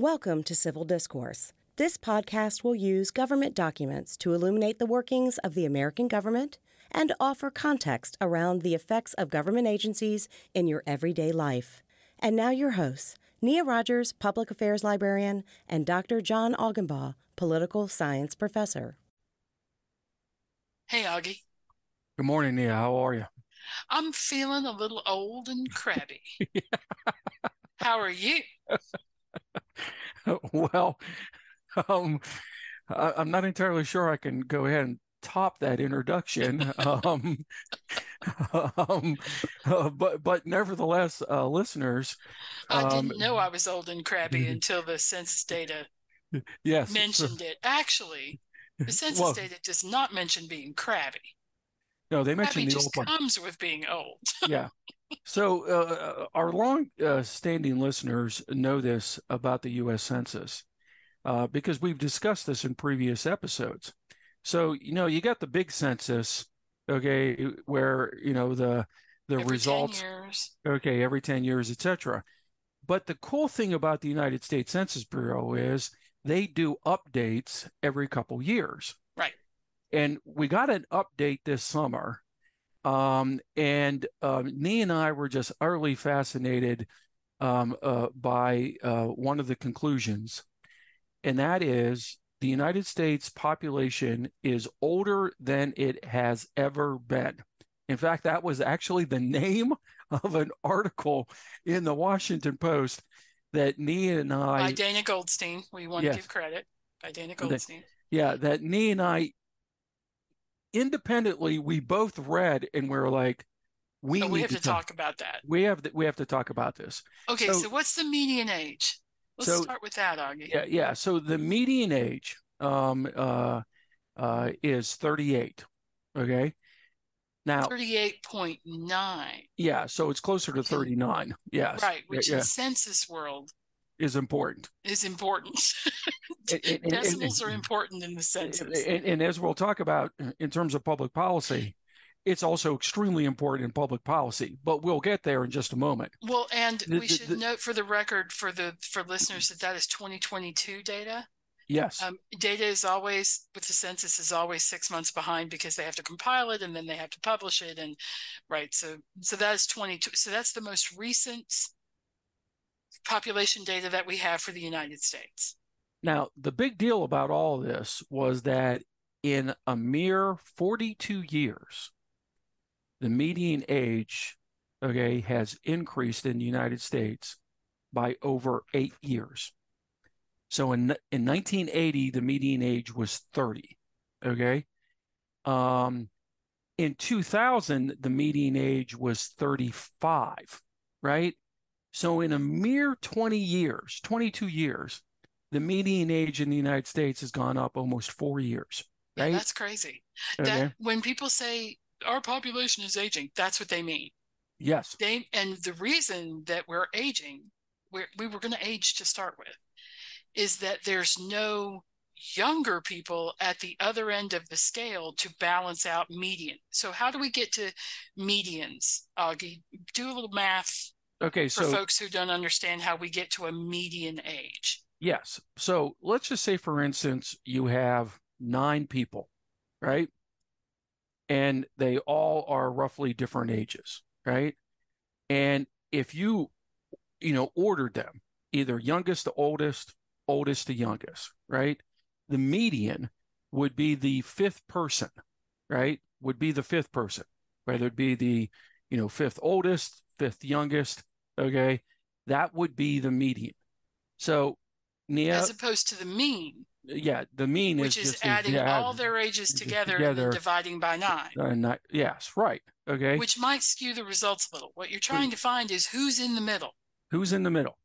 Welcome to Civil Discourse. This podcast will use government documents to illuminate the workings of the American government and offer context around the effects of government agencies in your everyday life. And now, your hosts, Nia Rogers, Public Affairs Librarian, and Dr. John Augenbaugh, Political Science Professor. Hey, Augie. Good morning, Nia. How are you? I'm feeling a little old and crabby. How are you? well, um, I, am not entirely sure I can go ahead and top that introduction. um, um, uh, but but nevertheless, uh, listeners, I didn't um, know I was old and crabby until the census data yes mentioned it. Actually, the census well, data does not mention being crabby. No, they mentioned crabby the just old comes with being old. yeah. So, uh, our long-standing uh, listeners know this about the U.S. Census uh, because we've discussed this in previous episodes. So, you know, you got the big census, okay, where you know the the every results, okay, every ten years, etc. But the cool thing about the United States Census Bureau is they do updates every couple years. Right. And we got an update this summer um, and um, Nee and I were just utterly fascinated um, uh, by uh, one of the conclusions, and that is the United States population is older than it has ever been. In fact, that was actually the name of an article in the Washington Post that Nee and I. By Dana Goldstein. We want yes, to give credit. By Dana Goldstein. That, yeah, that Nee and I independently we both read and we are like we, oh, we have to, talk, talk, about that. We have we have to talk about this. Okay so, so what's the median age? Let's so, start with that augie. Yeah yeah so the median age um uh uh is 38 okay? Now 38.9 yeah so it's closer to 39 yes. Right which yeah, in census world is important is important and, decimals and, are important in the census. And, and, as we'll talk about in terms of public policy, it's also extremely important in public policy. But we'll get there in just a moment. Well, and the, we the, should the, note for the record for the for listeners that that is 2022 data. Yes. Um, data is always with the census is always six months behind because they have to compile it and then they have to publish it and right. So so that is 22. So that's the most recent population data that we have for the United States. Now, the big deal about all this was that in a mere 42 years, the median age, okay, has increased in the United States by over eight years. So in in 1980, the median age was 30. Okay. Um, in 2000, the median age was 35. Right. So in a mere 20 years, 22 years, the median age in the United States has gone up almost four years. Right? Yeah, that's crazy. Okay. That when people say our population is aging, that's what they mean. Yes. They and the reason that we're aging, we're, we were going to age to start with, is that there's no younger people at the other end of the scale to balance out median. So how do we get to medians, Augie? Do a little math. Okay, for so folks who don't understand how we get to a median age. Yes. So let's just say, for instance, you have nine people, right? And they all are roughly different ages, right? And if you, you know, ordered them either youngest to oldest, oldest to youngest, right? The median would be the fifth person, right? Would be the fifth person, whether it be the, you know, fifth oldest, fifth youngest, okay? That would be the median. So as opposed to the mean. Yeah, the mean is which is, is adding all their ages together, together, and dividing by nine. Uh, not, yes, right. Okay. Which might skew the results a little. What you're trying to find is who's in the middle. Who's in the middle?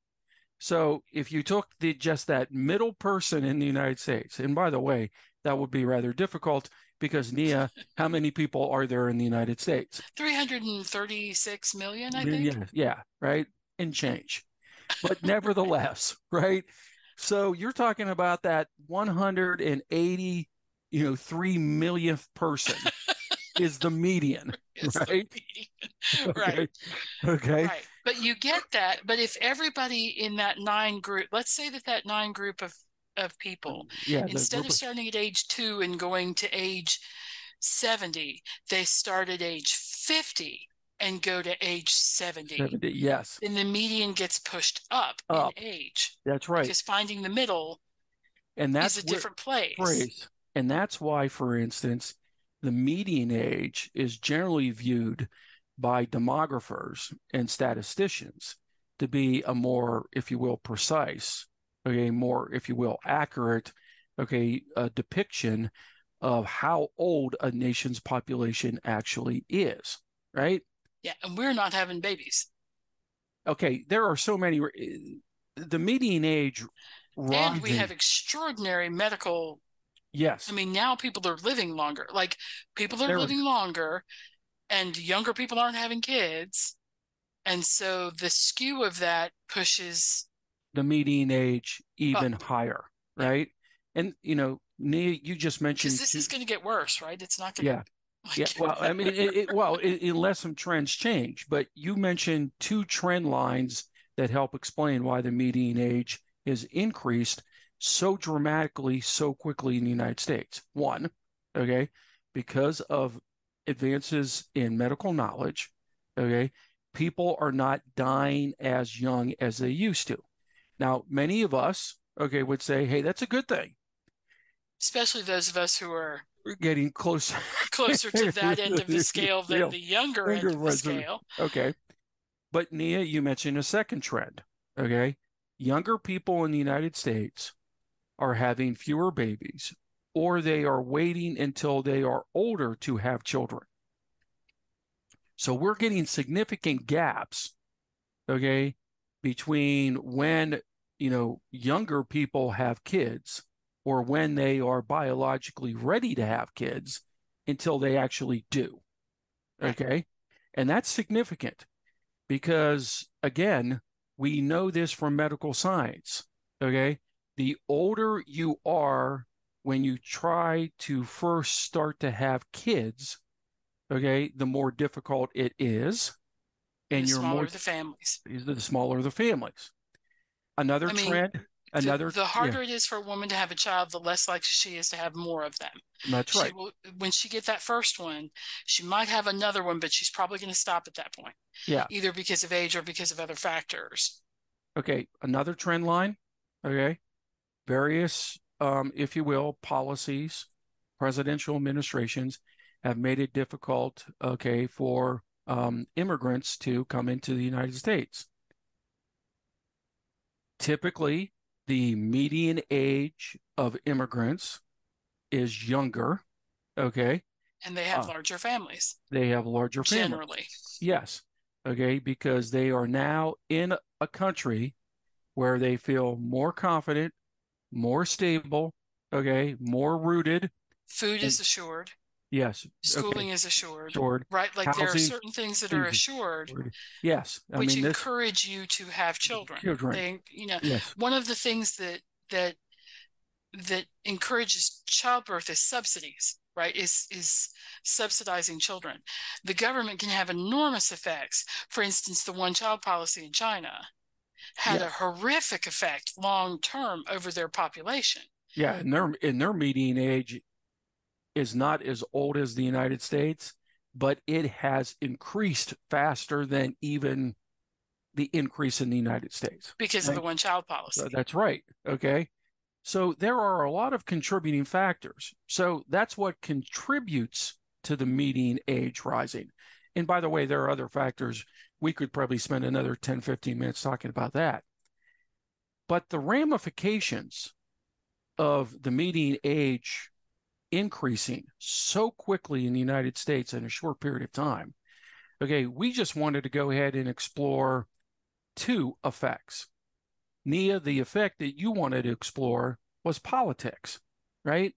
So if you took the just that middle person in the United States, and by the way, that would be rather difficult because Nia, how many people are there in the United States? 336 million, I think. Yeah, yeah, right. And change. But nevertheless, right? So you're talking about that 180, you know, three millionth person. is the median, the right? median. Right. Okay. Right. But you get that. But if everybody in that nine group, let's say that that nine group of, of people, Yeah. instead of starting at age two and going to age 70, they start at age 50 and go to age 70. 70, yes, Then the median gets pushed up, Up. in age that's right. because finding the middle And that's is a different place. phrase. And that's why, for instance, the median age is generally viewed by demographers and statisticians to be a more, if you will, precise, okay, more, if you will, accurate, okay, uh, depiction of how old a nation's population actually is, right? Yeah. And we're not having babies. Okay, there are so many. The median age And we have extraordinary medical yes, I mean, now people are living longer. Like people are There- living longer, and younger people aren't having kids. And so the skew of that pushes, the median age oh. even higher, Yeah. right? And you know, Nia, you just mentioned this two- is going to get worse, right? It's not going yeah, to. yeah. Well, I mean, it, it, well, it, unless some trends change, but you mentioned two trend lines that help explain why the median age is increased so dramatically, so quickly in the United States. One, okay, because of advances in medical knowledge, okay, people are not dying as young as they used to. Now, many of us, okay, would say, hey, that's a good thing. especially those of us who are We're getting close. closer to that end of the scale than Yeah. the younger end of the scale. Okay. But Nia, you mentioned a second trend. Okay. Younger people in the United States are having fewer babies, or they are waiting until they are older to have children. So we're getting significant gaps, okay, between when, you know, younger people have kids or when they are biologically ready to have kids until they actually do. Okay. And that's significant because, again, we know this from medical science. Okay. The older you are when you try to first start to have kids, okay, the more difficult it is. And the you're smaller more, the families. the smaller the families. Another I mean, trend, The- another, the, yeah, harder it is for a woman to have a child, the less likely she is to have more of them. that's She right. will, when she get that first one, she might have another one, but she's probably going to stop at that point. Yeah. Either because of age or because of other factors. Okay, another trend line. Okay, various, um, if you will, policies, presidential administrations have made it difficult, okay, for um, immigrants to come into the United States. Typically, the median age of immigrants is younger. Okay, And they have Ah. larger families they have larger families. generally. Yes. Okay. Because they are now in a country where they feel more confident, more stable, okay, more rooted. Food is assured, Yes. schooling is assured, Assured. right? Like there are certain things that are assured. Yes. I which mean, this, encourage you to have children. Children. They, you know, yes. one of the things that that that encourages childbirth is subsidies right is is subsidizing children the government can have enormous effects for instance the one child policy in china had a horrific effect long term over their population Yeah. And their, and their median age is not as old as the United States, but it has increased faster than even the increase in the United States. because of the one child policy that's right. Okay. So there are a lot of contributing factors. So that's what contributes to the median age rising. And by the way, there are other factors. We could probably spend another 10, 15 minutes talking about that. But the ramifications of the median age increasing so quickly in the United States in a short period of time. Okay, we just wanted to go ahead and explore two effects. Nia, the effect that you wanted to explore was politics, right?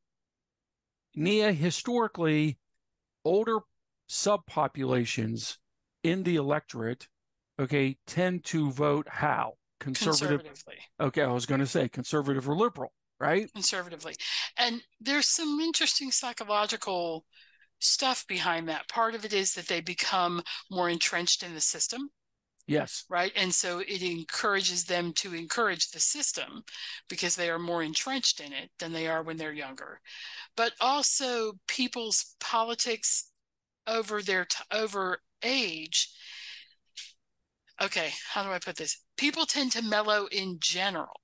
Nia, historically, older subpopulations in the electorate, okay, tend to vote how? Conservative. conservatively Okay, I was going to say conservative or liberal, right? conservatively and there's some interesting psychological stuff behind that. Part of it is that they become more entrenched in the system. Yes. Right. And so it encourages them to encourage the system because they are more entrenched in it than they are when they're younger. But also people's politics over their t- over age. Okay, how do I put this? People tend to mellow in general.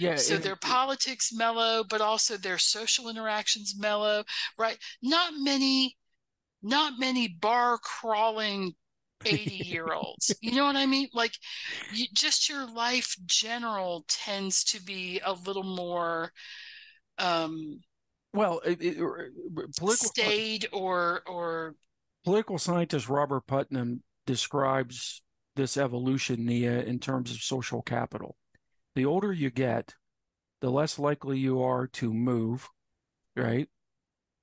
Yeah. So and- their politics mellow, but also their social interactions mellow, right? Not many, not many bar crawling 80 year olds. You know what I mean? Like you, just your life general tends to be a little more um well, it, it, political staid or or political scientist Robert Putnam describes this evolution, Nia, in terms of social capital. The older you get, the less likely you are to move, right?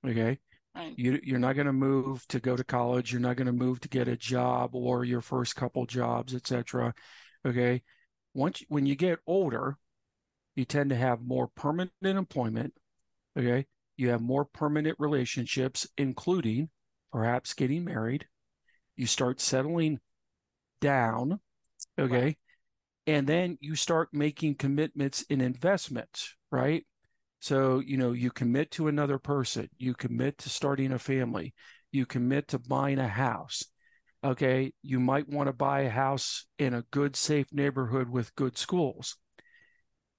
Okay. right. You, you're not going to move to go to college. You're not going to move to get a job or your first couple jobs, etc. Okay. Once when you get older, you tend to have more permanent employment. Okay. You have more permanent relationships, including perhaps getting married. You start settling down. Okay. Right. And then you start making commitments in investments, right? So, you know, you commit to another person, you commit to starting a family, you commit to buying a house. Okay. You might want to buy a house in a good, safe neighborhood with good schools.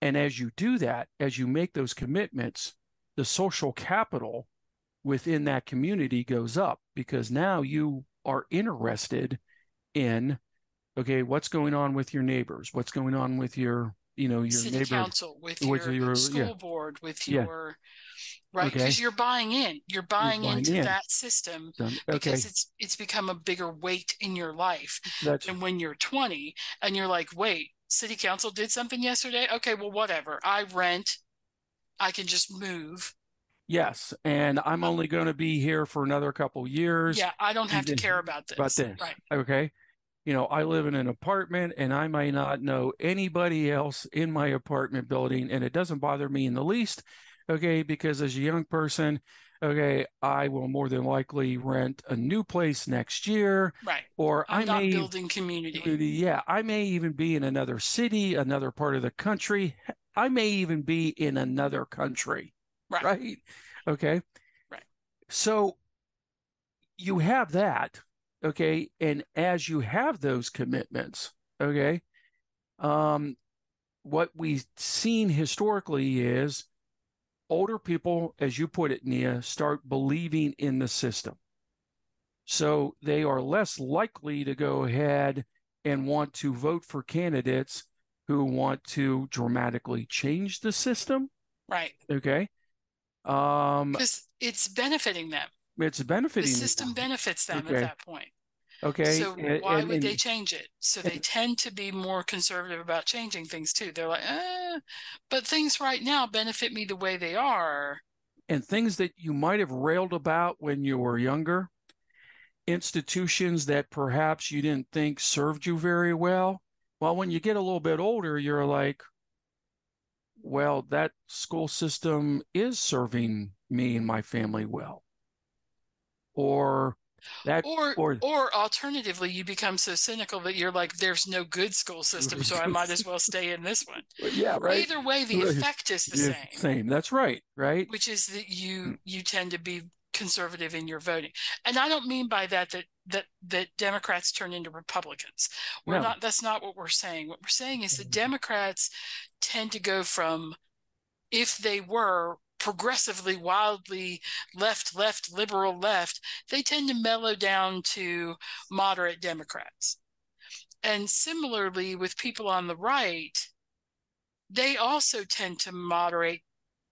And as you do that, as you make those commitments, the social capital within that community goes up because now you are interested in okay what's going on with your neighbors what's going on with your you know your city neighbor council with with your, your- school yeah. board with Yeah. your right Okay. because you're buying in you're buying buying into in. that system done. okay because it's it's become a bigger weight in your life that's than when you're 20 and you're like wait city council did something yesterday okay well whatever i rent i can just move yes and i'm only going to be here for another couple years yeah i don't have to care about this about this right okay you know i live in an apartment and i may not know anybody else in my apartment building and it doesn't bother me in the least okay because as a young person okay i will more than likely rent a new place next year right. or i'm i not may building community yeah i may even be in another city another part of the country i may even be in another country right, right? Okay? Right. so you have that okay? And as you have those commitments okay um what we've seen historically is older people as you put it nia start believing in the system. So they are less likely to go ahead and want to vote for candidates who want to dramatically change the system right. okay? Um because it's benefiting them it's benefiting. the system them. benefits them Okay. at that point okay So and- why and- would they change it? So they tend to be more conservative about changing things too. They're like, eh, but things right now benefit me the way they are. and things that you might have railed about when you were younger, institutions that perhaps you didn't think served you very well. Well, when you get a little bit older, you're like, well, that school system is serving me and my family well. Or that, Or, or, or alternatively, you become so cynical that you're like, there's no good school system, so I might as well stay in this one. yeah, right. Either way, the effect is the Yeah, same, Same. That's right. Right. which is that you mm. you tend to be conservative in your voting. And I don't mean by that that that that Democrats turn into Republicans. We're No. not that's not what we're saying. What we're saying is that. Democrats tend to go from if they were progressively wildly left left liberal left they tend to mellow down to moderate democrats and similarly with people on the right they also tend to moderate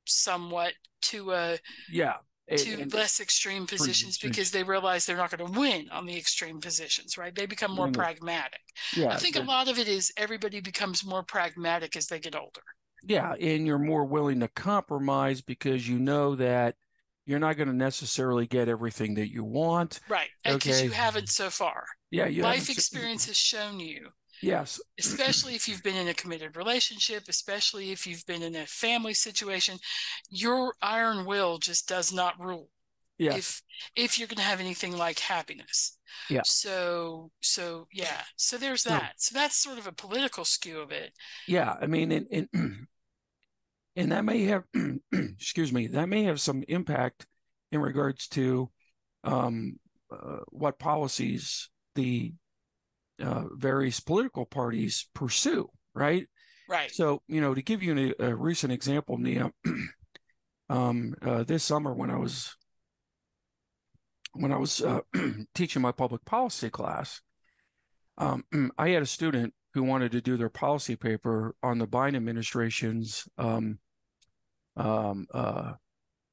somewhat to a Yeah. And- to less extreme positions because they realize they're not going to win on the extreme positions, right? They become more pragmatic. yeah. I think a lot of it is everybody becomes more pragmatic as they get older. Yeah, and you're more willing to compromise because you know that you're not going to necessarily get everything that you want. Right. Because you haven't so far. Yeah, you Life experience has shown you, Yes, especially if you've been in a committed relationship, especially if you've been in a family situation, your iron will just does not rule. Yeah. if if you're going to have anything like happiness Yeah. so so yeah so there's So- that so that's sort of a political skew of it Yeah, I mean, and and, and that may have, excuse me, that may have some impact in regards to um, uh, what policies the uh, various political parties pursue, right? right So, you know, to give you a, a recent example, Nia, um, uh, this summer when I was when I was uh, teaching my public policy class, um, I had a student who wanted to do their policy paper on the Biden administration's um, um, uh,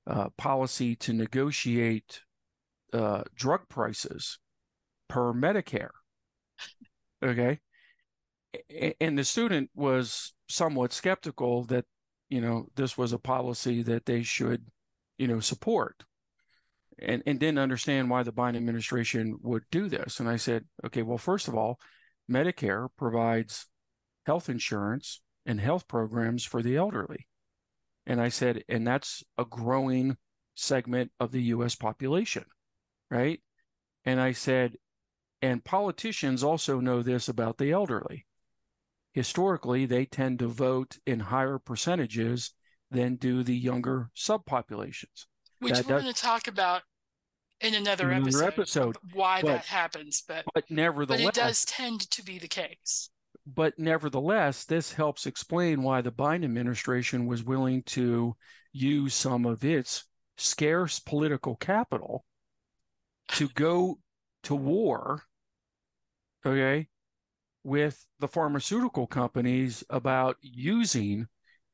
uh, policy to negotiate uh, drug prices per Medicare. Okay. And the student was somewhat skeptical that, you know, this was a policy that they should, you know, support and, and didn't understand why the Biden administration would do this. And I said, okay, well, first of all, Medicare provides health insurance and health programs for the elderly. And I said, and that's a growing segment of the US population, right? And I said, and politicians also know this about the elderly. Historically, they tend to vote in higher percentages than do the younger subpopulations. which that we're does- going to talk about in another In another episode, episode, why but- that happens but But but nevertheless, it does tend to be the case but nevertheless, this helps explain why the Biden administration was willing to use some of its scarce political capital to go to war, okay, with the pharmaceutical companies about using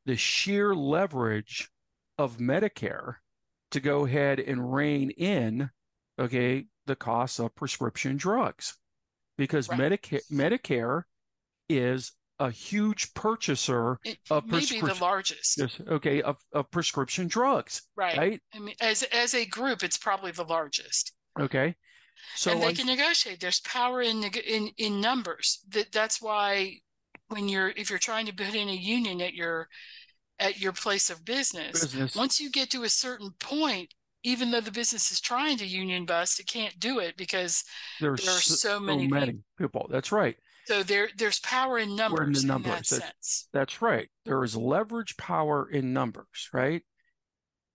the sheer leverage of Medicare to go ahead and rein in, okay, the costs of prescription drugs. Because Right. Medicare Medicare is a huge purchaser it, Of it may be the largest yes, okay, of, of prescription drugs, right. right? i mean as as a group it's probably the largest Okay. So and they I- can negotiate there's power in in in numbers that that's why when you're if you're trying to put in a union at your at your place of business business once you get to a certain point even though the business is trying to union bust it can't do it because there's there are so, so many people. people. That's right. So there there's power in numbers in, numbers, that that's- sense That's right. There is leverage power in numbers, right?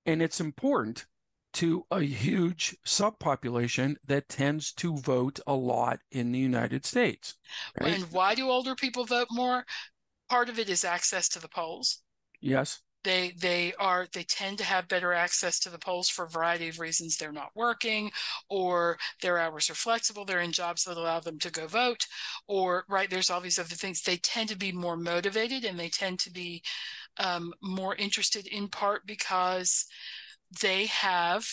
And it's important to a huge subpopulation that tends to vote a lot in the United States. Right? and why do older people vote more part of it is access to the polls yes. They they are they tend to have better access to the polls for a variety of reasons. They're not working or their hours are flexible they're in jobs that allow them to go vote or right there's all these other things. They tend to be more motivated and they tend to be um, more interested in part because they have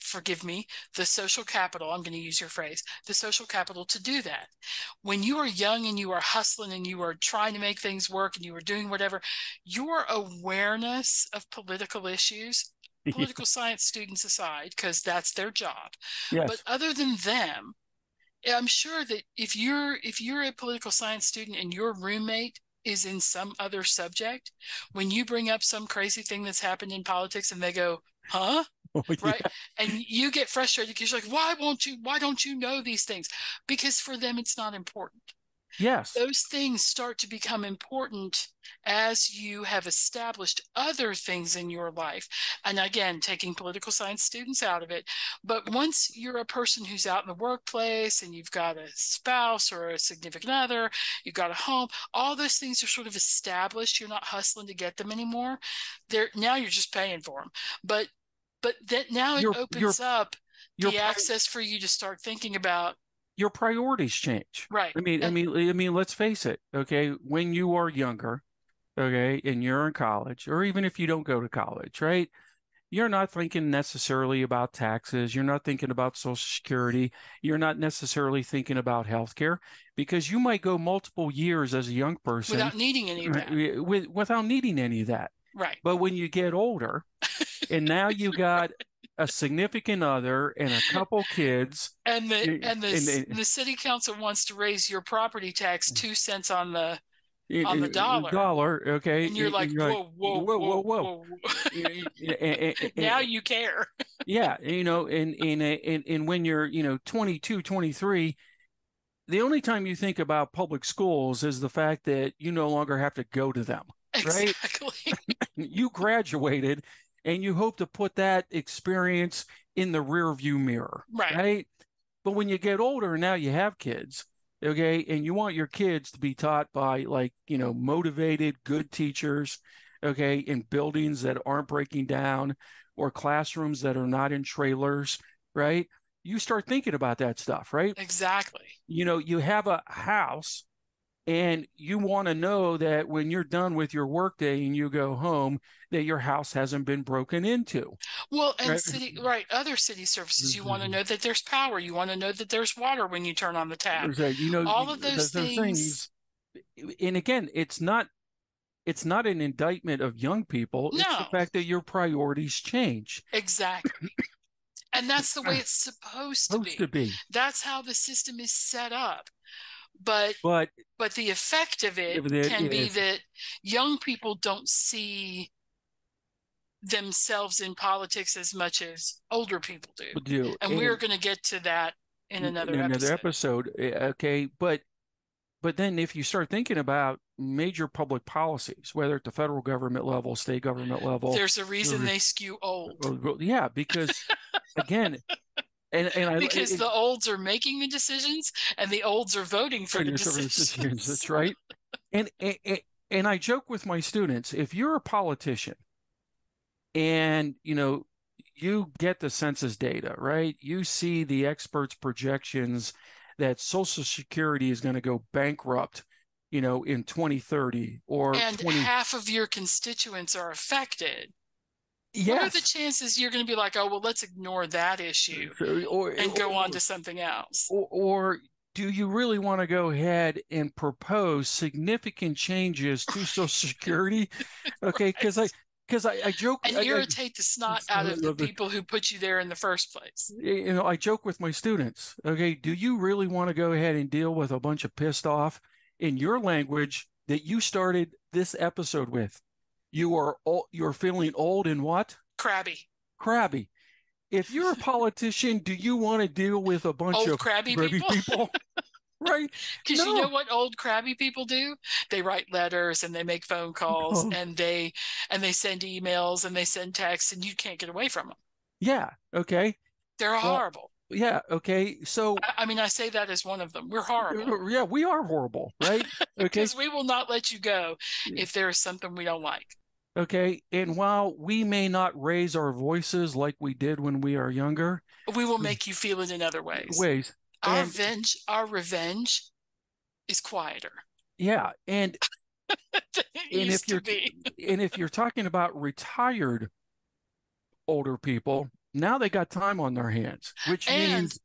forgive me the social capital i'm going to use your phrase the social capital to do that. When you are young and you are hustling and you are trying to make things work and you are doing whatever your awareness of political issues political science students aside because that's their job yes. but other than them i'm sure that if you're if you're a political science student and your roommate is in some other subject when you bring up some crazy thing that's happened in politics and they go huh Oh, yeah. right and you get frustrated because you're like why won't you why don't you know these things because for them it's not important Yes. those things start to become important as you have established other things in your life. And again, taking political science students out of it. But once you're a person who's out in the workplace and you've got a spouse or a significant other, you've got a home, all those things are sort of established. You're not hustling to get them anymore. They're now you're just paying for them. But but that now it Your- opens your- up Your the pri- access for you to start thinking about your priorities change. right. I mean, I mean, I mean, let's face it. Okay, when you are younger, okay, and you're in college, or even if you don't go to college, right? You're not thinking necessarily about taxes. You're not thinking about Social Security. You're not necessarily thinking about healthcare because you might go multiple years as a young person without needing any of that. with, without needing any of that. Right. But when you get older, and now you got a significant other and a couple kids, And the and the and they- the city council wants to raise your property tax mm. two cents on the On the dollar. dollar, okay, and you're like, whoa, whoa, whoa, whoa, whoa, whoa, whoa. Yeah, now you care. yeah, you know, and and and and when you're, you know, 22, 23, the only time you think about public schools is the fact that you no longer have to go to them. Right? Exactly. you graduated and you hope to put that experience in the rear view mirror. Right. Right. But when you get older and now you have kids, okay, and you want your kids to be taught by like, you know, motivated, good teachers, okay, in buildings that aren't breaking down or classrooms that are not in trailers, right? You start thinking about that stuff, right? Exactly. You know, you have a house and you want to know that when you're done with your workday and you go home, that your house hasn't been broken into. Well, and Right. city, right, other city services, you want to Mhm. know that there's power. You want to know that there's water when you turn on the tap. You know, All of those things. And again, it's not it's not an indictment of young people. It's the fact that your priorities change. Exactly. And that's the way it's supposed to be. to be. That's how the system is set up. But But but the effect of it Of it can be that young people don't see themselves in politics as much as older people do. do And we're going to get to that in another in episode. another episode. eh, Okay, but but then if you start thinking about major public policies, whether at the federal government level, state government level, There's a reason re- they skew old. or- yeah, because again, and and I Because it- the olds are making the decisions and the olds are voting for the and some of the decisions. decisions, That's right. And, and and I joke with my students: if you're a politician, and you know you get the census data, right? You see the experts' projections that Social Security is going to go bankrupt, you know, in 2030 or And 20. half of your constituents are affected. What are the chances you're going to be like, oh, well, let's ignore that issue uh, or, and go or- on to something else? or, or do you really want to go ahead and propose significant changes to Social Security? Okay, because I because I, I joke And I- I- irritate the snot out of of the- people who put you there in the first place. you know I joke with my students. Okay, do you really want to go ahead and deal with a bunch of pissed off in your language that you started this episode with? You are old, you're feeling old and what? Crabby. Crabby. If you're a politician, do you want to deal with a bunch Old of crabby crabby people? people? right? Because you know what old crabby people do? They write letters and they make phone calls calls. and they and they send emails and they send texts and you can't get away from them. Yeah. Okay. They're Well, horrible. Yeah. Okay. So I, I mean, I say that as one of them. We're horrible yeah, we are horrible, right? Okay. because we will not let you go if there is something we don't like. Okay. And while we may not raise our voices like we did when we are younger, We will make you feel it in other ways. Ways, Our and- revenge, our revenge is quieter yeah. And and if you're and if you're talking about retired older people, now they got time on their hands, which And means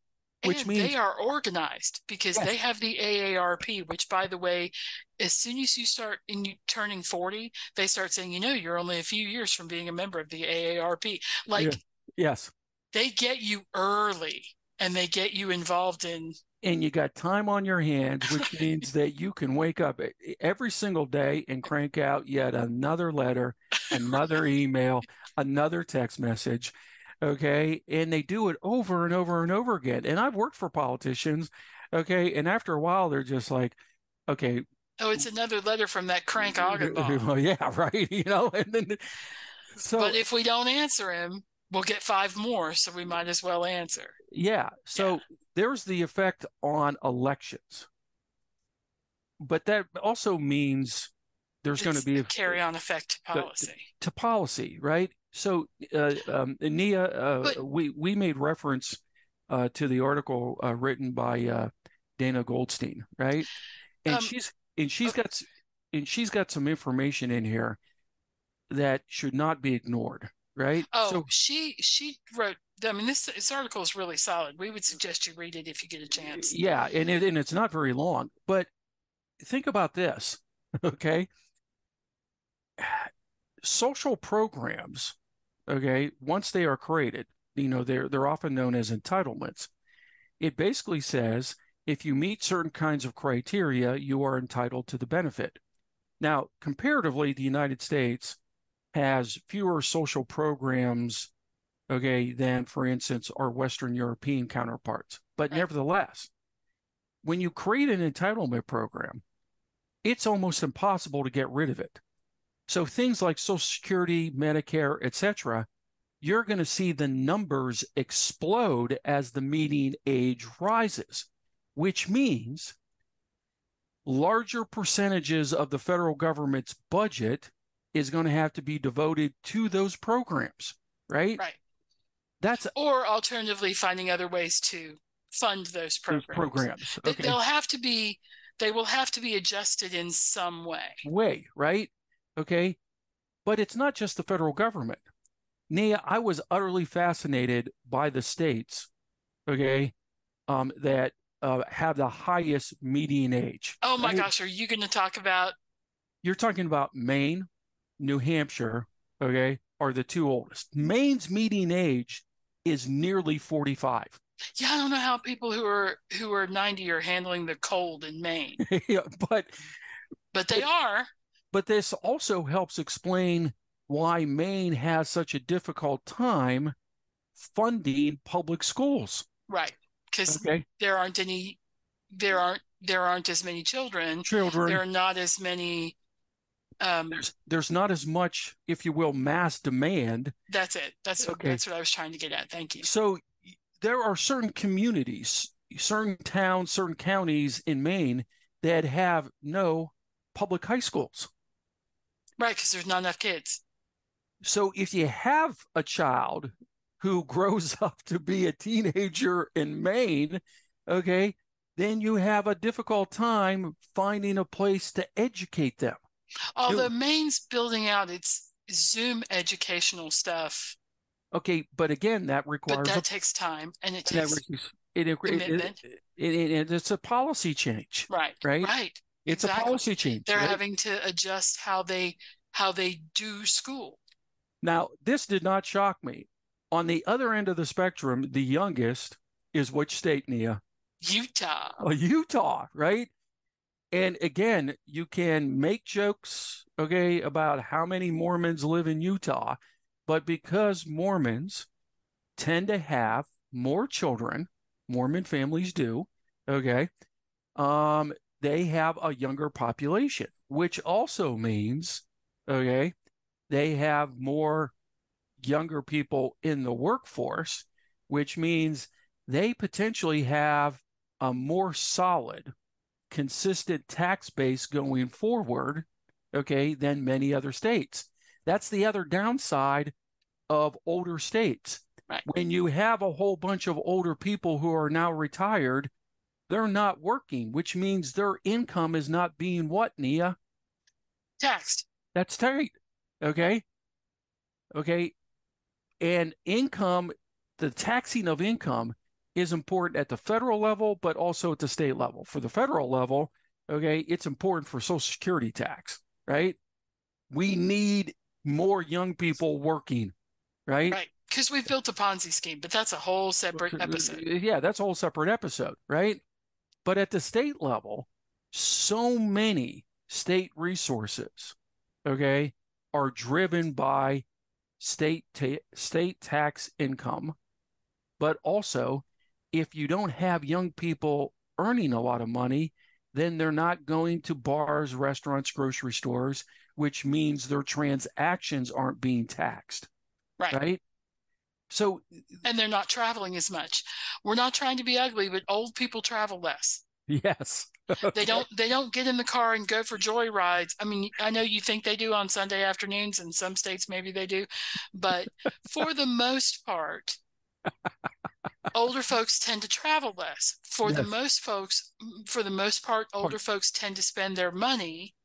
which and means they are organized because Yes. they have the AARP, which, by the way, as soon as you start in you turning 40, they start saying, you know, you're only a few years from being a member of the AARP. Like Yeah. yes. they get you early and they get you involved in and you got time on your hands, which means that you can wake up every single day and crank out yet another letter, another email, another text message. Okay. And they do it over and over and over again. And I've worked for politicians. Okay. And after a while, they're just like, okay, oh, it's another letter from that crank Augenbaum. well, yeah, right. You know, and then so but if we don't answer him, we'll get five more, so we might as well answer. Yeah. So there's the effect on elections. But that also means there's going to be a carry on effect to policy. to policy, right? So, uh, um, Nia, uh, But- we we made reference uh, to the article uh, written by uh, Dana Goldstein, right? And Um, she's and she's okay. got and she's got some information in here that should not be ignored, right? Oh, So she she wrote. I mean, this this article is really solid. We would suggest you read it if you get a chance. Yeah, and it, and it's not very long, but think about this, okay? Social programs, okay, once they are created, you know, they're they're often known as entitlements. It basically says if you meet certain kinds of criteria, you are entitled to the benefit. Now, comparatively, the United States has fewer social programs okay, than, for instance, our Western European counterparts. But Right. nevertheless, when you create an entitlement program, it's almost impossible to get rid of it. So things like Social Security, Medicare, etc., you're going to see the numbers explode as the median age rises, which means larger percentages of the federal government's budget is going to have to be devoted to those programs, right? Right. That's Or alternatively, finding other ways to fund those those programs. programs. Okay. They'll have to be, they will have to be adjusted in some way. way, right? Okay. But it's not just the federal government. Nia, I was utterly fascinated by the states, okay, um, that uh, have the highest median age. Oh my right? gosh, are you going to talk about? You're talking about Maine, New Hampshire, okay, are the two oldest. Maine's median age is nearly 45. Yeah, I don't know how people who are who are 90 are handling the cold in Maine, yeah, but but they are. But this also helps explain why Maine has such a difficult time funding public schools. Right. Because Okay, there aren't any there aren't there aren't as many children. children. There are not as many um there's there's not as much, if you will, mass demand. that's it. That's Okay. that's what I was trying to get at. Thank you. So there are certain communities, certain towns, certain counties in Maine that have no public high schools. Right, because there's not enough kids. So if you have a child who grows up to be a teenager in Maine, okay, then you have a difficult time finding a place to educate them. Although Maine's building out its Zoom educational stuff, Okay, but again, that requires. but that a takes time and it takes requires- it, it, it, commitment. it, it- it- it's a policy change, right, right? right. It's exactly. a policy change. They're right? having to adjust how they how they do school. Now, this did not shock me. On the other end of the spectrum, the youngest is which state, Nia? Utah. Oh, Utah, right? And again, you can make jokes, okay, about how many Mormons live in Utah, but because Mormons tend to have more children, Mormon families do, okay, um, they have a younger population, which also means, okay, they have more younger people in the workforce, which means they potentially have a more solid, consistent tax base going forward, okay, than many other states. That's the other downside of older states. Right. When you have a whole bunch of older people who are now retired, they're not working, which means their income is not being what, Nia? Taxed. That's tight. Okay. Okay. And income, the taxing of income is important at the federal level, but also at the state level. For the federal level, okay, it's important for Social Security tax, right? We need more young people working, right? Right. Because we've built a Ponzi scheme, but that's a whole separate uh, episode. Yeah, that's a whole separate episode, right? But at the state level, so many state resources, okay, are driven by state ta- state tax income, but also if you don't have young people earning a lot of money, then they're not going to bars, restaurants, grocery stores, which means their transactions aren't being taxed, Right. right? So And they're not traveling as much. We're not trying to be ugly, but old people travel less. yes, They don't they don't get in the car and go for joy rides. I mean, I know you think they do on Sunday afternoons, in some states maybe they do, but for the most part, older folks tend to travel less. For the most folks, for the most part, older folks tend to spend their money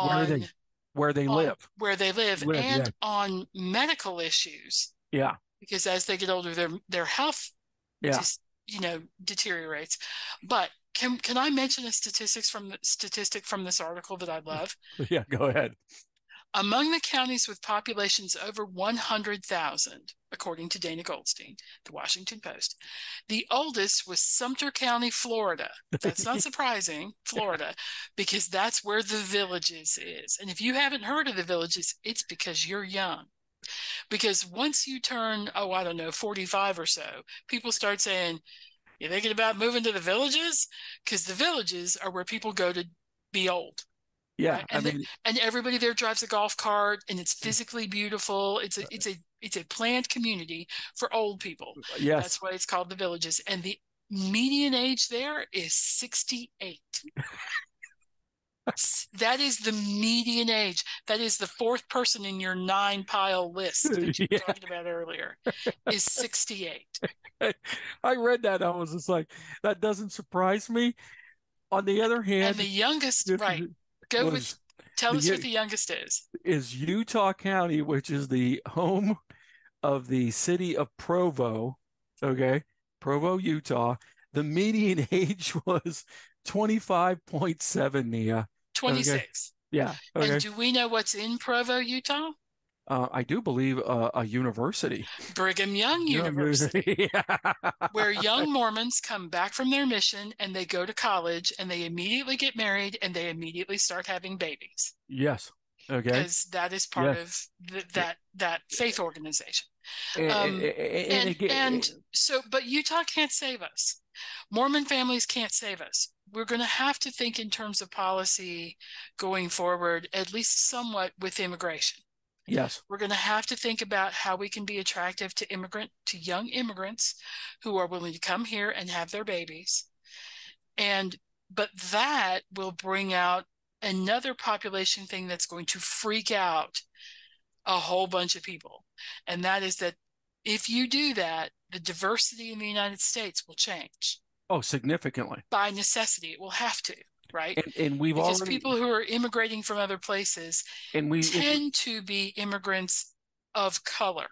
Where on they where they live. where they live, Live, and yeah. on medical issues Yeah, because as they get older, their their health yeah. just you know deteriorates. But can can I mention a statistics from the statistic from this article that I love? Yeah, go ahead. Among the counties with populations over 100,000, according to Dana Goldstein, the Washington Post, the oldest was Sumter County, Florida. That's not surprising, Florida, because that's where the villages is. And if you haven't heard of the villages, it's because you're young. Because once you turn, oh, I don't know, 45 or so, people start saying, You're thinking about moving to the villages? Because the villages are where people go to be old. Yeah, right? I and, mean, the, and everybody there drives a golf cart and it's mm. physically beautiful. It's a uh, uh it's a it's a planned community for old people. Uh, yes, That's why it's called the villages. And the median age there is 68. that is the median age. That is the fourth person in your nine pile list that you were Yeah. talking about earlier is 68. I read that. I was just like, that doesn't surprise me. On the other hand, And the youngest, right. Go was- with tell the us what the youngest is. is Utah County, which is the home of the city of Provo. Okay, Provo, Utah. The median age was 25.7, Nia. 26. Yeah. Okay. And do we know what's in Provo, Utah? Uh, I do believe uh, a university. Brigham Young University. yeah. where young Mormons come back from their mission and they go to college and they immediately get married and they immediately start having babies Yes. Okay. because that is part Yes. of the, that that faith organization. And, um, and, And and so, but Utah can't save us. Mormon families can't save us. We're going to have to think in terms of policy going forward, at least somewhat with immigration. yes. We're going to have to think about how we can be attractive to immigrant to young immigrants who are willing to come here and have their babies. And but that will bring out another population thing that's going to freak out a whole bunch of people. And that is that if you do that, the diversity in the United States will change. Oh, significantly. By necessity, it will have to, right? And, and we've because already people who are immigrating from other places and we tend to be immigrants of color.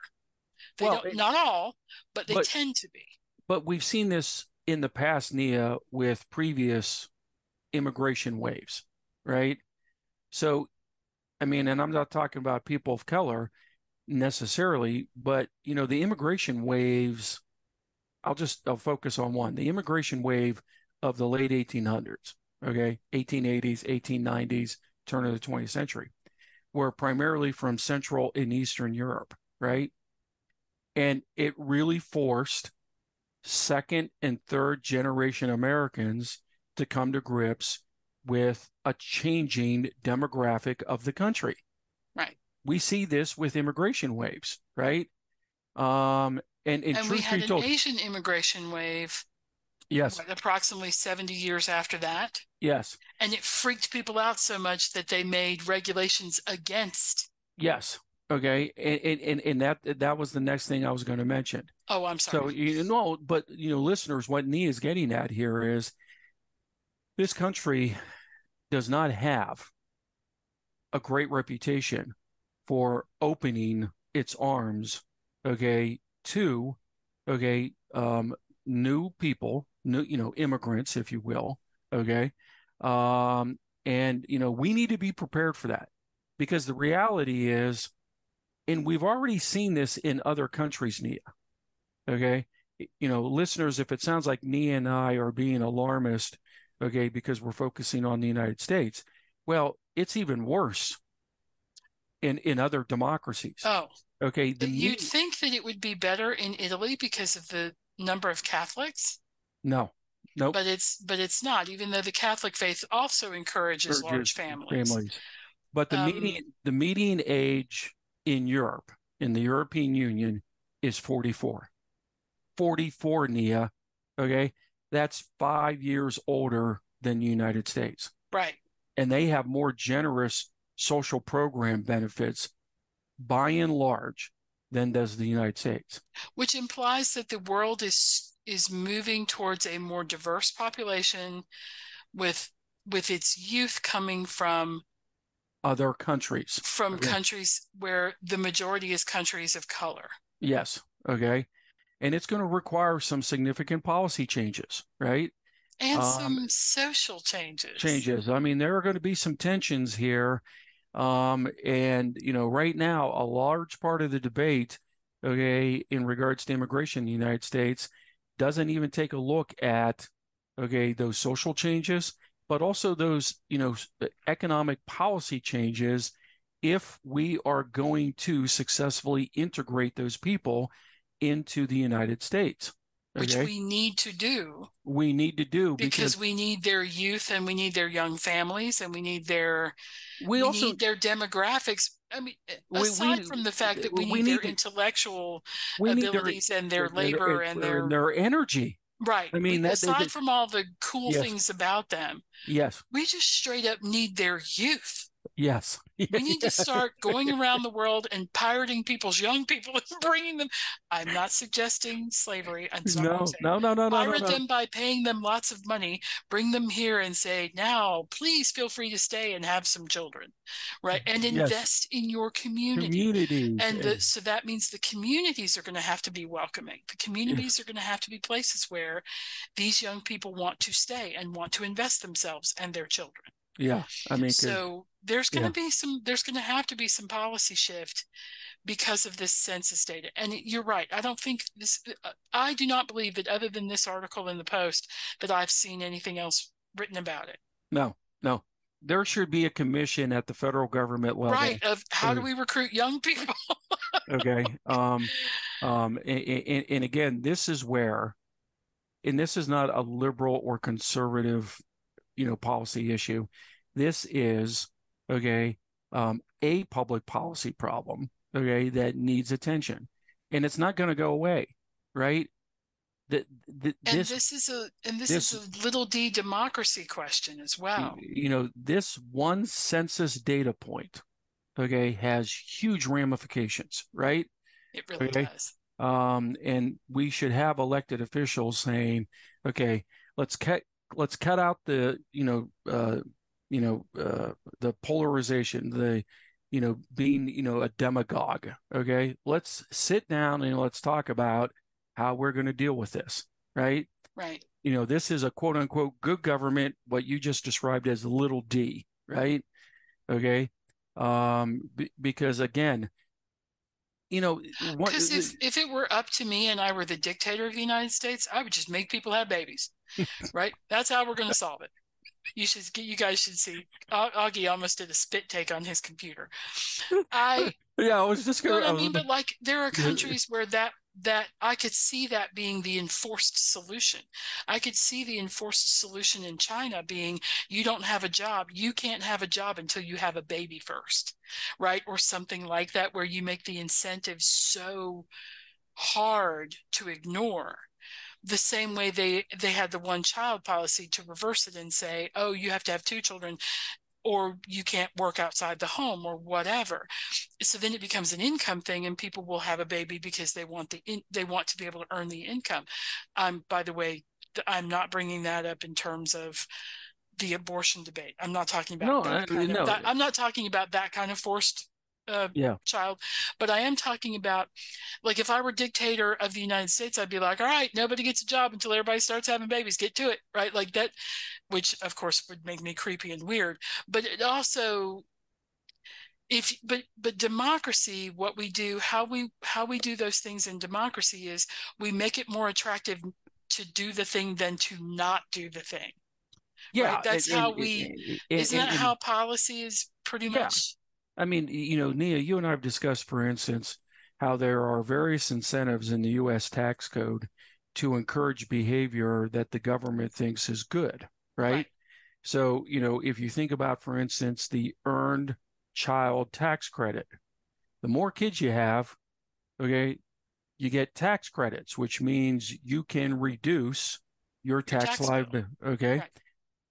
They Well, don't, it- not all, but they but- tend to be. but we've seen this in the past, Nia, with previous immigration waves, right? So, I mean, and I'm not talking about people of color necessarily, but you know, the immigration waves, I'll just I'll focus on one, the immigration wave of the late 1800s, okay, 1880s, 1890s, turn of the 20th century, were primarily from Central and Eastern Europe, right? And it really forced second and third generation Americans to come to grips with a changing demographic of the country. Right. We see this with immigration waves, right? Um, and, and, And we had an told, Asian immigration wave yes, what, approximately 70 years after that. yes, And it freaked people out so much that they made regulations against. yes. Okay, and and and, that that was the next thing I was going to mention. Oh, I'm sorry. So you know, but you know, listeners, what Nia is getting at here is this country does not have a great reputation for opening its arms, okay, to okay, um, new people, new, you know, immigrants, if you will, okay, um, and you know, we need to be prepared for that because the reality is, and we've already seen this in other countries, Nia. Okay. You know, listeners, if it sounds like Nia and I are being alarmist, okay, because we're focusing on the United States, well, it's even worse in in other democracies. Oh, Okay. The you'd think that it would be better in Italy because of the number of Catholics, no, nope. but it's but it's not. Even though the Catholic faith also encourages large families. families. But the Um, median the median age in Europe, in the European Union, is 44. 44, Nia. Okay. That's five years older than the United States. Right. And they have more generous social program benefits by and large than does the United States. which implies that the world is is moving towards a more diverse population with with its youth coming from Other countries. from Okay. countries where the majority is countries of color. Yes. Okay. And it's going to require some significant policy changes, right? And Um, some social changes. changes. I mean, there are going to be some tensions here. Um, and, you know, right now, a large part of the debate, okay, in regards to immigration in the United States doesn't even take a look at, okay, those social changes, but also those, you know, economic policy changes if we are going to successfully integrate those people into the United States. Which we need to do. We need to do because, because, we need their youth and we need their young families and we need their we, we also need their demographics. I mean, aside we, from the fact that we, we need, their intellectual abilities their, and their labor and their, and their energy. Right. I mean, that, aside from all the cool yes. things about them, yes, we just straight up need their youth. Yes. we need to start going around the world and pirating people's young people and bringing them. I'm not suggesting slavery. I'm sorry. No, no, no, no, Pirate no, no. them by paying them lots of money, bring them here and say, now, please feel free to stay and have some children, right? And invest yes. in your community. Communities. And the, so that means the communities are going to have to be welcoming. The communities are going to have to be places where these young people want to stay and want to invest themselves and their children. Yeah, I mean, so there's going to yeah. be some. There's going to have to be some policy shift because of this census data. And you're right. I don't think this. Uh, I do not believe that other than this article in the Post that I've seen anything else written about it. No, no. There should be a commission at the federal government level. Right. Of how do we recruit young people? okay. Um, um, and, and, and again, this is where, and this is not a liberal or conservative you know policy issue. This is okay um, a public policy problem okay that needs attention, and it's not going to go away, right? That, and this, this, is a and this, this, is a little d democracy question as well. You know, this one census data point, okay, has huge ramifications, right? It really okay? does. Um, and we should have elected officials saying, okay, let's cut let's cut out the you know uh, you know uh, the polarization, the you know being you know a demagogue. Okay, let's sit down and let's talk about how we're going to deal with this. Right. Right. You know, this is a quote unquote good government. What you just described as little d. Right. Okay. Um, b- because again, you know because if, uh, if it were up to me and i were the dictator of the united states i would just make people have babies right? That's how we're going to solve it. You should you guys should see aughie almost did a spit take on his computer. I yeah i was just gonna i mean but like there are countries where that that I could see that being the enforced solution. I could see the enforced solution in China being you don't have a job, you can't have a job until you have a baby first, right? Or something like that, where you make the incentive so hard to ignore the same way they they had the one child policy to reverse it and say oh you have to have two children or you can't work outside the home or whatever. So then it becomes an income thing and people will have a baby because they want the in, they want to be able to earn the income. Um by the way i'm not bringing that up in terms of the abortion debate. I'm not talking about no, that I, no. Of, that, i'm not talking about that kind of forced uh, yeah. child. But I am talking about, like, if I were dictator of the United States, I'd be like, all right, nobody gets a job until everybody starts having babies. Get to it, right? Like that, which of course would make me creepy and weird. But it also, if but but democracy, what we do, how we how we do those things in democracy is we make it more attractive to do the thing than to not do the thing. Yeah, right? that's how we. isn't that how policy is pretty yeah. much? I mean, you know, Nia, you and I have discussed, for instance, how there are various incentives in the U.S. tax code to encourage behavior that the government thinks is good, right? right? So, you know, if you think about, for instance, the earned child tax credit, the more kids you have, okay, you get tax credits, which means you can reduce your tax, tax liability. Okay. Right.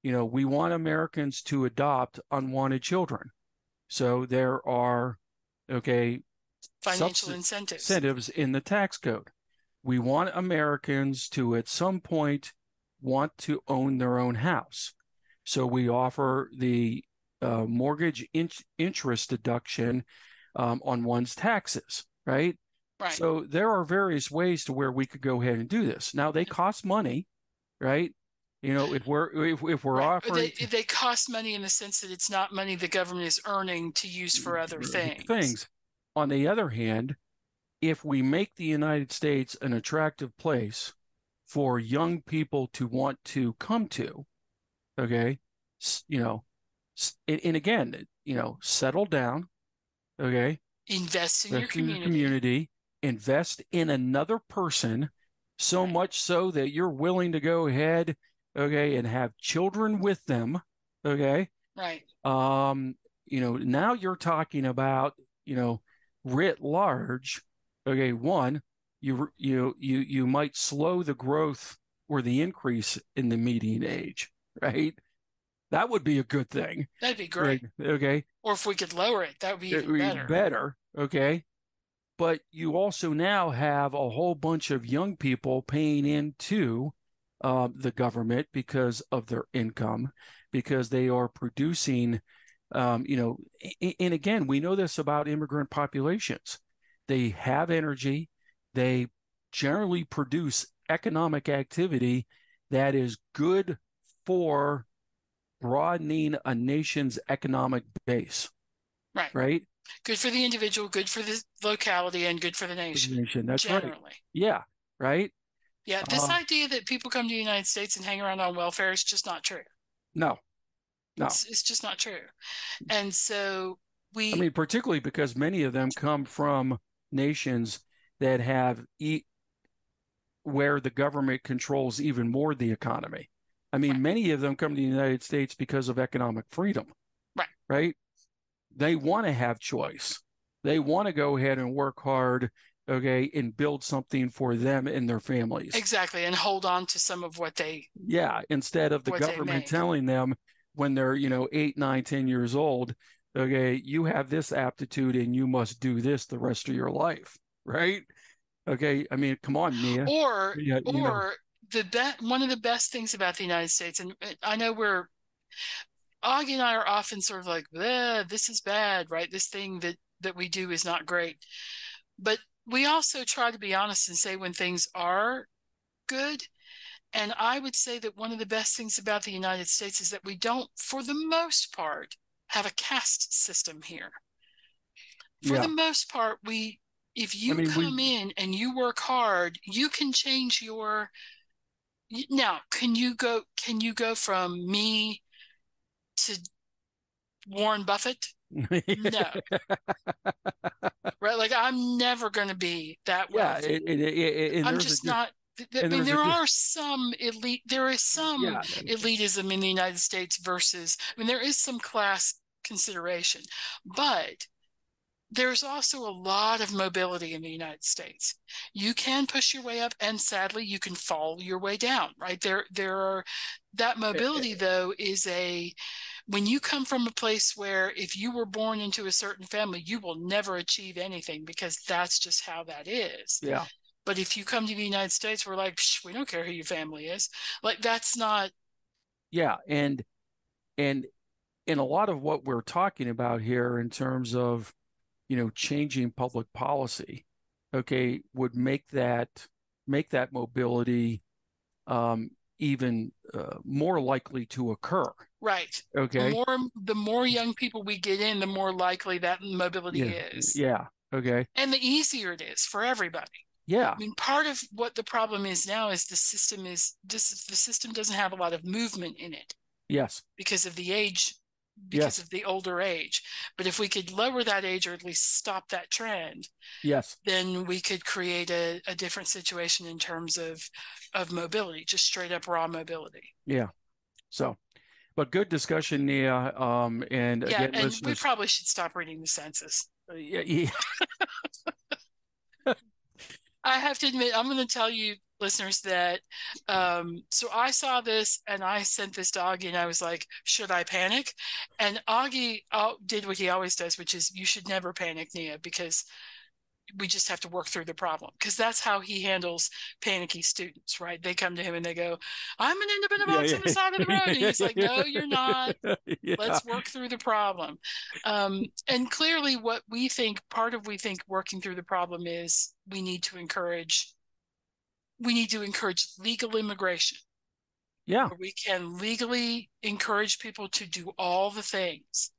You know, we want Americans to adopt unwanted children. So there are, okay, financial incentives. incentives in the tax code. We want Americans to, at some point, want to own their own house. So we offer the uh, mortgage in- interest deduction um, on one's taxes, right? Right. So there are various ways to where we could go ahead and do this. Now they cost money, right? You know, if we're if, if we're right. offering, they, they cost money in the sense that it's not money the government is earning to use for other things. Things. On the other hand, if we make the United States an attractive place for young people to want to come to, okay, you know, and, again, you know, settle down, Okay. Invest in your Invest in your community. community. Invest in another person so Right. much so that you're willing to go ahead, okay, and have children with them. Okay. Right. Um, you know, now you're talking about, you know, writ large. Okay, one, you you you you might slow the growth or the increase in the median age, right? That would be a good thing. That'd be great. Right. Okay. Or if we could lower it, that would be even be better. better. Okay. But you also now have a whole bunch of young people paying into uh, the government because of their income, because they are producing, um, you know, and again, we know this about immigrant populations. They have energy, they generally produce economic activity that is good for broadening a nation's economic base, Right. right? Good for the individual, good for the locality, and good for the nation. Nation. That's right. generally. Yeah, right. Yeah. This Uh, idea that people come to the United States and hang around on welfare is just not true. No, no. It's, it's just not true. And so we I mean, particularly because many of them come from nations that have e- where the government controls even more the economy. I mean, Right. many of them come to the United States because of economic freedom. Right. Right. They want to have choice. They want to go ahead and work hard, okay, and build something for them and their families. exactly and hold on to some of what they Yeah, instead of the government telling them when they're, you know, eight, nine, ten years old, okay, you have this aptitude and you must do this the rest of your life, right? Okay, I mean, come on, Nia. or Yeah, you know. or the be- one of the best things about the United States, and I know we're Aughie and I are often sort of like, "Eh, this is bad, right? This thing that that we do is not great. But we also try to be honest and say when things are good. And I would say that one of the best things about the United States is that we don't, for the most part, have a caste system here. For Yeah. the most part, we if you mean, we- come in and you work hard, you can change your now can you go can you go from me to Warren Buffett? No. right? Like I'm never going to be that yeah, wealthy. it, it, it, I'm a just not. I mean, a there are some elite. There is some yeah, elitism in the United States versus. I mean, there is some class consideration, but there's also a lot of mobility in the United States. You can push your way up, and sadly, you can fall your way down. Right there, there are that mobility though is a when you come from a place where if you were born into a certain family, you will never achieve anything because that's just how that is. yeah, But if you come to the United States, we're like, Psh, we don't care who your family is. Like that's not yeah, and and in a lot of what we're talking about here in terms of you know changing public policy, okay, would make that make that mobility um, even uh, more likely to occur. Right. Okay. The more the more young people we get in, the more likely that mobility yeah. is. Yeah. Okay. And the easier it is for everybody. Yeah. I mean, part of what the problem is now is the system is just the system doesn't have a lot of movement in it Yes. because of the age because Yes. of the older age. But if we could lower that age or at least stop that trend, Yes. then we could create a, a different situation in terms of of mobility, just straight up raw mobility. Yeah. So, but good discussion, Nia. Um, and yeah, again, and we probably should stop reading the census. yeah, yeah, I have to admit, I'm going to tell you, listeners, that um, so I saw this and I sent this to Aughie and I was like, should I panic? And Aughie uh, did what he always does, which is you should never panic, Nia, because we just have to work through the problem. Because that's how he handles panicky students, right? They come to him and they go, I'm going to end up in a Yeah, box yeah. on the side of the road. And he's like, no, you're not. yeah. let's work through the problem um, and clearly what we think part of we think working through the problem is we need to encourage we need to encourage legal immigration yeah. where we can legally encourage people to do all the things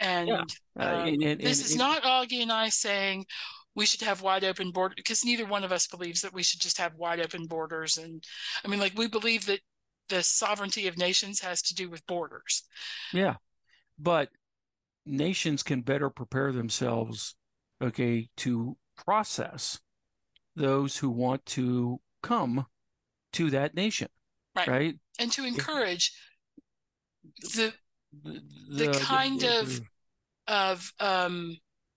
and Yeah. Uh, um, and- and- this and- is not aughie and i saying we should have wide open border because neither one of us believes that we should just have wide open borders and i mean like we believe that the sovereignty of nations has to do with borders Yeah. But nations can better prepare themselves, okay, to process those who want to come to that nation, right? right? And to encourage the the, the, the kind the, of of um,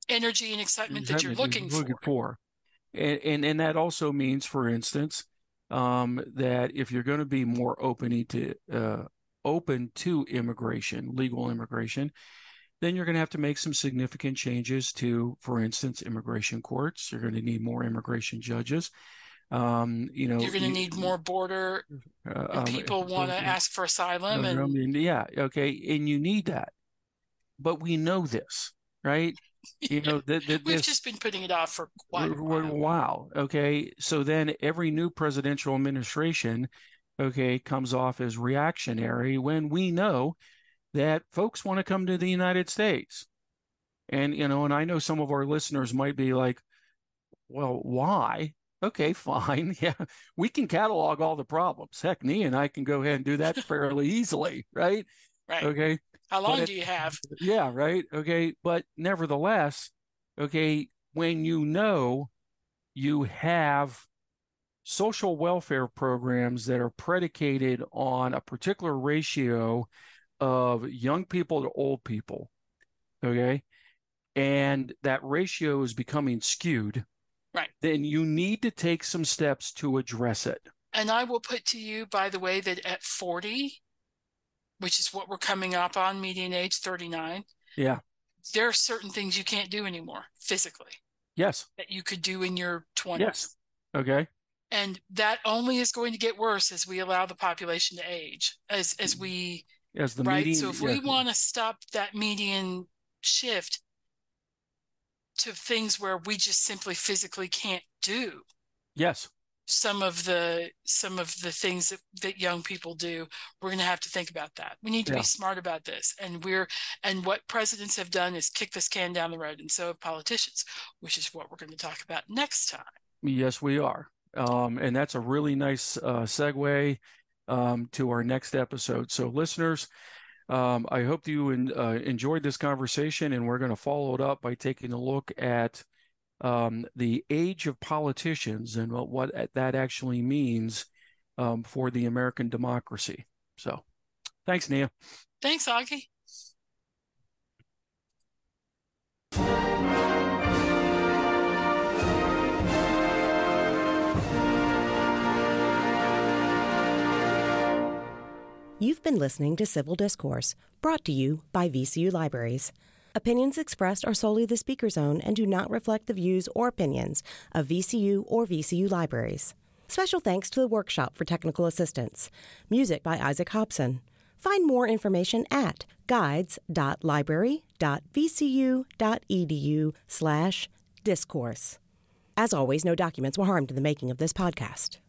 energy and excitement that you're looking, looking for. for. And, and and that also means, for instance, um, that if you're going to be more open to uh, open to immigration, legal immigration, then you're going to have to make some significant changes to, for instance, immigration courts. You're going to need more immigration judges. Um, you know, you're going to need more border. Uh, um, people want to ask for asylum, and yeah, okay, and you need that. But we know this, right? You know, th- th- we've this, just been putting it off for quite a while. Wow. Okay, so then every new presidential administration, okay, comes off as reactionary when we know that folks want to come to the United States. And, you know, and I know some of our listeners might be like, well, why? Okay, fine. Yeah, we can catalog all the problems. Heck, me and I can go ahead and do that fairly easily, right? Right. Okay. How long do you have? Yeah, right. Okay. But nevertheless, okay, when you know you have social welfare programs that are predicated on a particular ratio of young people to old people. Okay. And that ratio is becoming skewed. Right. Then you need to take some steps to address it. And I will put to you, by the way, that at 40, which is what we're coming up on, median age 39. Yeah. There are certain things you can't do anymore physically. Yes. That you could do in your 20s. Yes. Okay. And that only is going to get worse as we allow the population to age, as as we as the right. Median, so if yeah. we want to stop that median shift to things where we just simply physically can't do. Yes. Some of the some of the things that, that young people do, we're going to have to think about that. We need to yeah. be smart about this, and we're and what presidents have done is kick this can down the road, and so have politicians, which is what we're going to talk about next time. Yes, we are, um, and that's a really nice uh, segue um, to our next episode. So, listeners, um, I hope you in, uh, enjoyed this conversation, and we're going to follow it up by taking a look at um, the age of politicians and what, what that actually means um, for the American democracy. So, thanks, Nia. Thanks, Aughie. You've been listening to Civil Discourse, brought to you by VCU Libraries. Opinions expressed are solely the speaker's own and do not reflect the views or opinions of VCU or VCU Libraries. Special thanks to the Workshop for Technical Assistance. Music by Isaac Hobson. Find more information at guides.library.vcu.edu/discourse. As always, no documents were harmed in the making of this podcast.